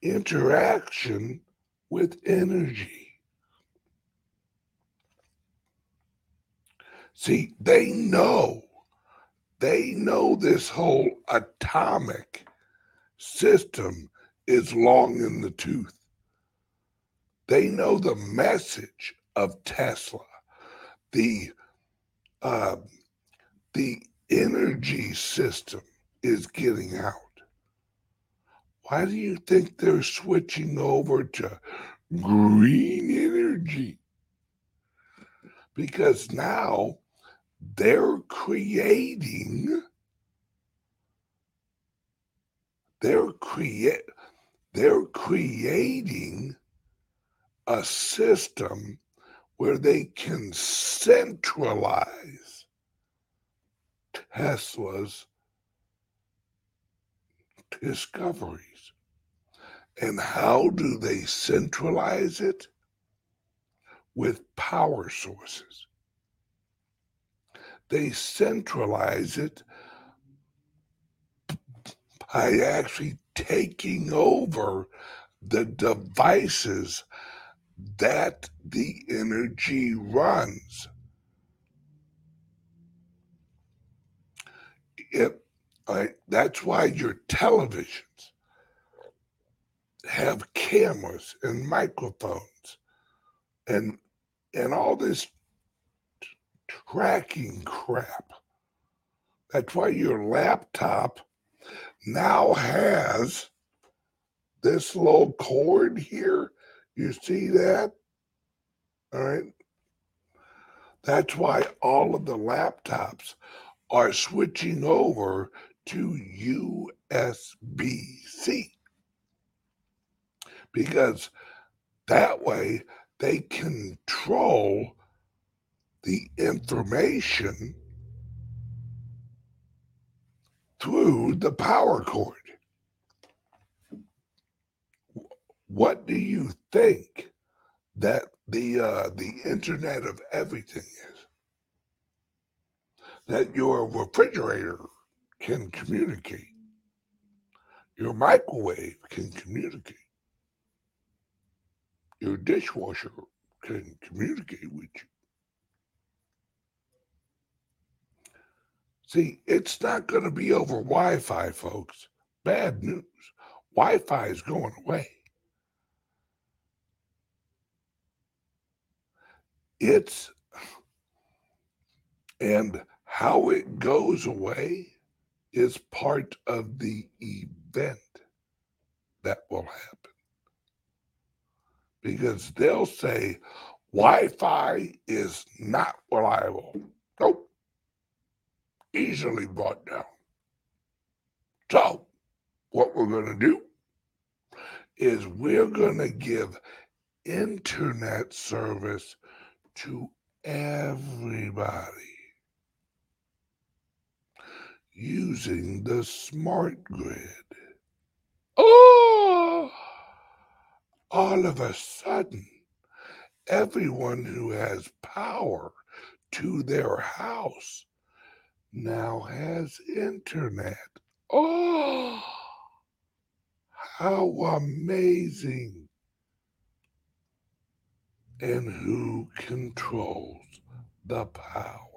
S2: interaction with energy. See, they know, they know this whole atomic system is long in the tooth. They know the message of Tesla, the uh, the energy system is getting out. Why do you think they're switching over to green energy? Because now they're creating they're create they're creating a system where they can centralize Tesla's discoveries. And how do they centralize it? With power sources. They centralize it by actually taking over the devices that the energy runs. It, that's why your televisions have cameras and microphones and and all this tracking crap. That's why your laptop now has this little cord here. You see that? All right. That's why all of the laptops are switching over to USB C. Because that way they control the information through the power cord. What do you think that the uh, the Internet of Everything is? That your refrigerator can communicate, your microwave can communicate, your dishwasher can communicate with you. See, it's not going to be over Wi Fi, folks. Bad news. Wi Fi is going away. It's, and how it goes away is part of the event that will happen. Because they'll say Wi Fi is not reliable. Nope easily brought down. So, what we're going to do is we're going to give internet service to everybody using the smart grid. Oh, all of a sudden, everyone who has power to their house now has internet. Oh, how amazing! And who controls the power?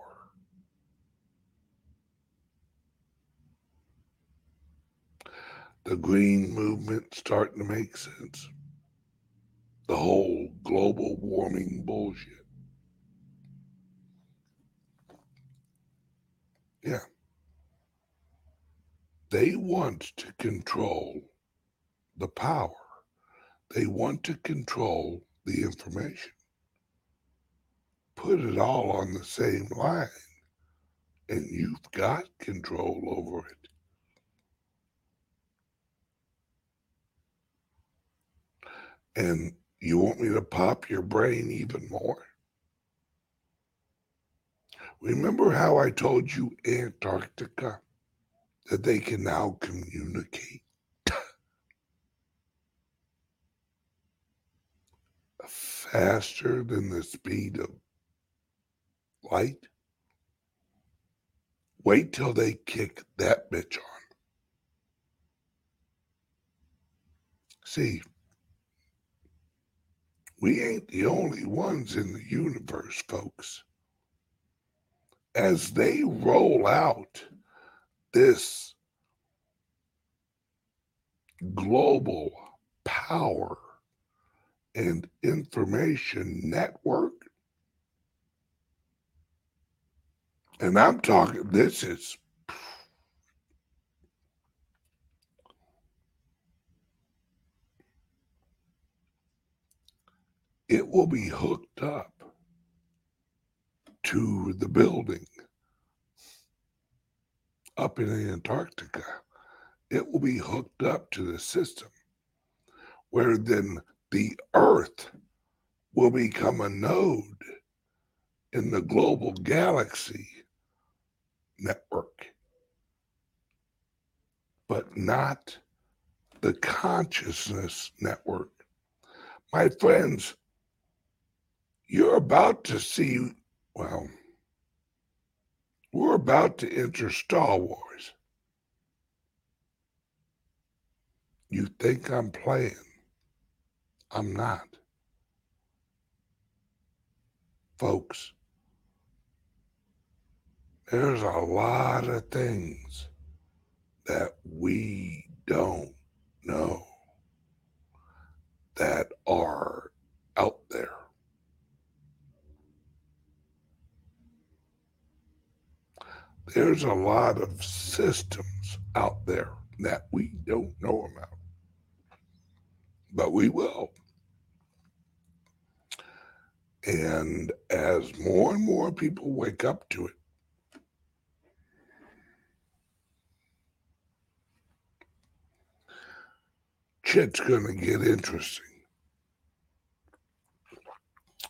S2: The green movement starting to make sense. The whole global warming bullshit. Yeah. They want to control the power. They want to control the information. Put it all on the same line, and you've got control over it. And you want me to pop your brain even more? Remember how I told you Antarctica that they can now communicate faster than the speed of light? Wait till they kick that bitch on. See, we ain't the only ones in the universe, folks. As they roll out this global power and information network, and I'm talking, this is it will be hooked up to the building up in Antarctica, it will be hooked up to the system where then the Earth will become a node in the global galaxy network, but not the consciousness network. My friends, you're about to see, well, we're about to enter Star Wars. You think I'm playing? I'm not. Folks, there's a lot of things that we don't know that are out there. There's a lot of systems out there that we don't know about, but we will. And as more and more people wake up to it, shit's going to get interesting.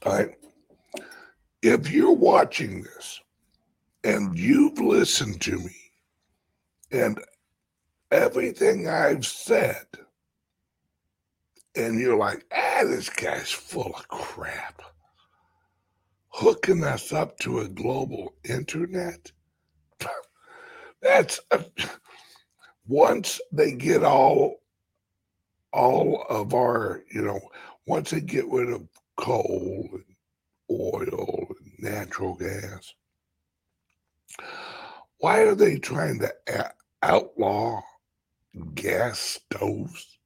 S2: All right. If you're watching this and you've listened to me and everything I've said, and you're like, ah, this guy's full of crap, hooking us up to a global internet, that's a, once they get all all of our, you know, once they get rid of coal and oil and natural gas, why are they trying to outlaw gas stoves?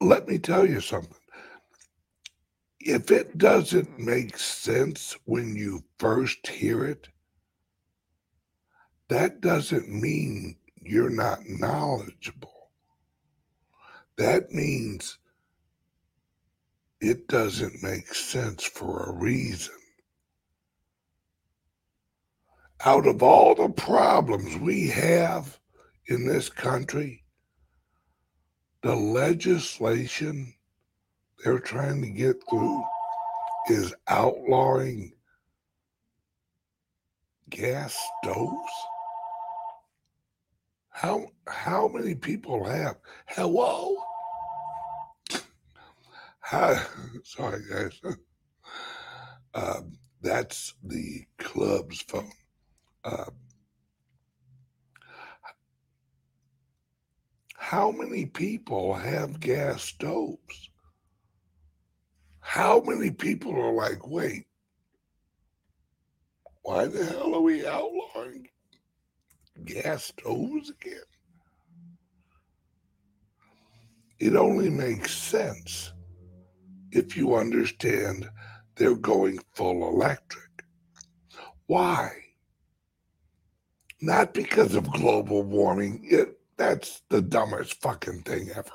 S2: Let me tell you something. If it doesn't make sense when you first hear it, that doesn't mean you're not knowledgeable. That means it doesn't make sense for a reason. Out of all the problems we have in this country, the legislation they're trying to get through is outlawing gas stoves. How how many people have? Hello. Sorry guys. Um, that's the club's phone. Uh, how many people have gas stoves? How many people are like, wait, why the hell are we outlawing gas stoves again? It only makes sense if you understand they're going full electric. Why? Not because of global warming. It, that's the dumbest fucking thing ever.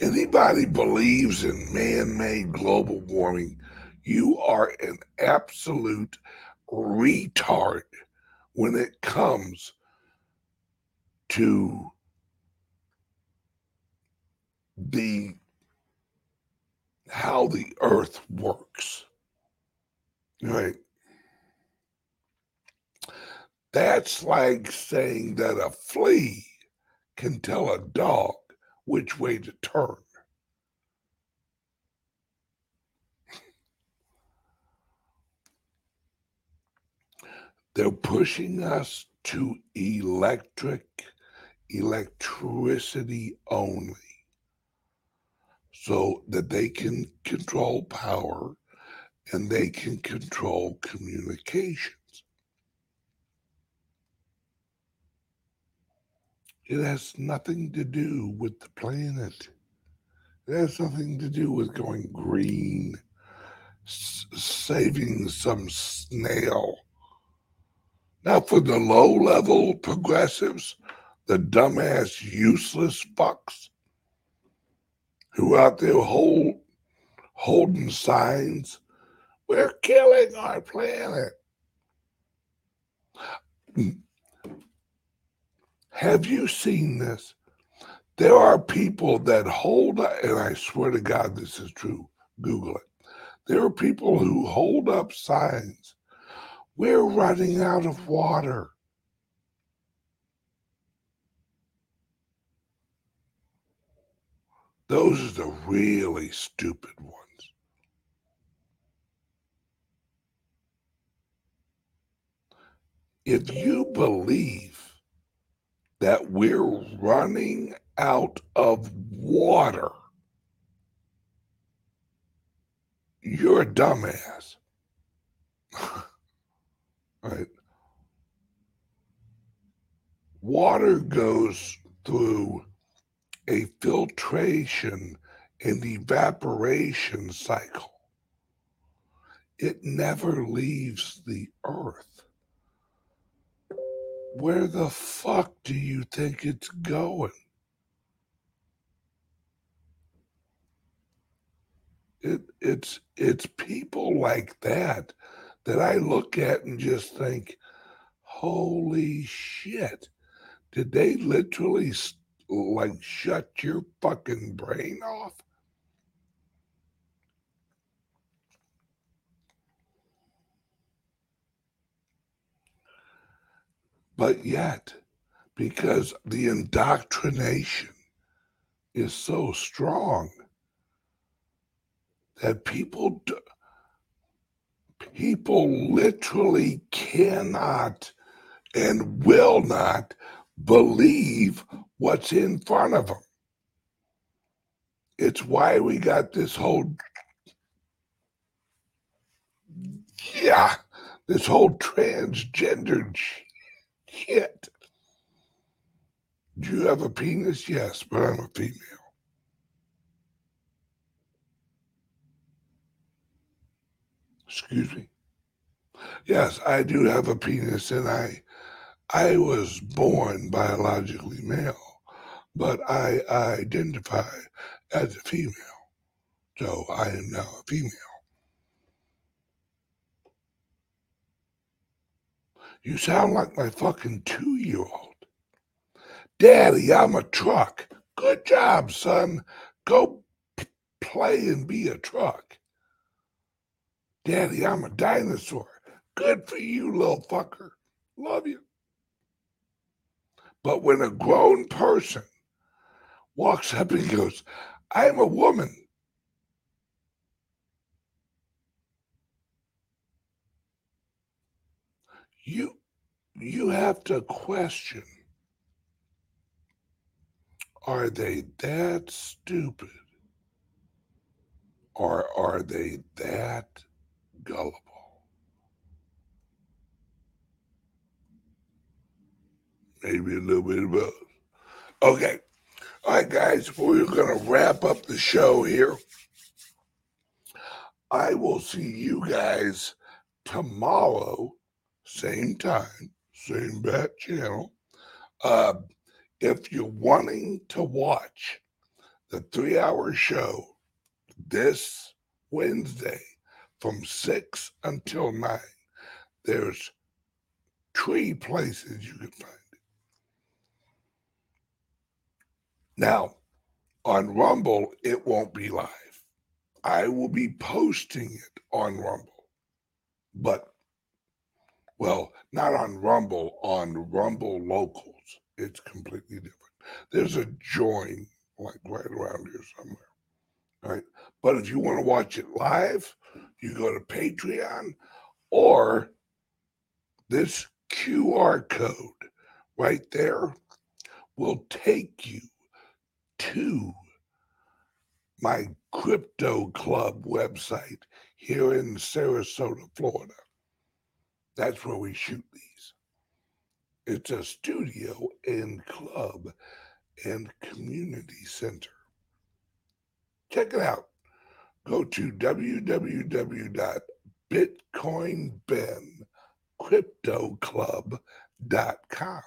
S2: Anybody believes in man made global warming, you are an absolute retard when it comes to the how the earth works. Right. That's like saying that a flea can tell a dog which way to turn. They're pushing us to electric, electricity only, so that they can control power and they can control communications. It has nothing to do with the planet. It has nothing to do with going green, s- saving some snail. Now, for the low level progressives, the dumbass, useless fucks who out there hold, holding signs, we're killing our planet. Have you seen this? There are people that hold, and I swear to God, this is true. Google it. There are people who hold up signs. We're running out of water. Those are the really stupid ones. If you believe that we're running out of water, you're a dumbass. right? Water goes through a filtration and evaporation cycle. It never leaves the earth. Where the fuck do you think it's going? It, it's it's people like that that I look at and just think, holy shit! Did they literally like shut your fucking brain off? But yet, because the indoctrination is so strong that people do, people literally cannot and will not believe what's in front of them. It's why we got this whole, yeah, this whole transgender shit. Do you have a penis? Yes, but I'm a female. Excuse me. Yes, I do have a penis and I I was born biologically male, but I, identify as a female. So I am now a female. You sound like my fucking two year old. Daddy, I'm a truck. Good job, son. Go p- play and be a truck. Daddy, I'm a dinosaur. Good for you, little fucker. Love you. But when a grown person walks up and goes, I'm a woman, you you have to question are they that stupid or are they that gullible? Maybe a little bit of both. Okay all right guys we're going to wrap up the show here i will see you guys tomorrow same time, same bat channel. Uh, if you're wanting to watch the three hour show this Wednesday from 6 until 9, there's three places you can find it. Now, on Rumble, it won't be live. I will be posting it on Rumble, but well, not on Rumble, on Rumble Locals. It's completely different. There's a join like right around here somewhere. Right. But if you want to watch it live, you go to Patreon or this QR code right there will take you to my crypto club website here in Sarasota, Florida. That's where we shoot these. It's a studio and club and community center. Check it out. Go to www.bitcoinbencryptoclub.com.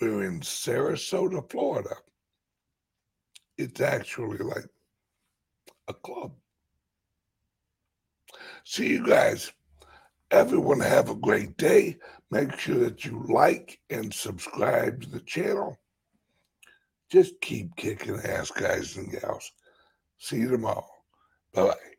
S2: We're in Sarasota, Florida. It's actually like a club. See you guys. Everyone have a great day. Make sure that you like and subscribe to the channel. just keep kicking ass, guys and gals. See you tomorrow. Bye bye.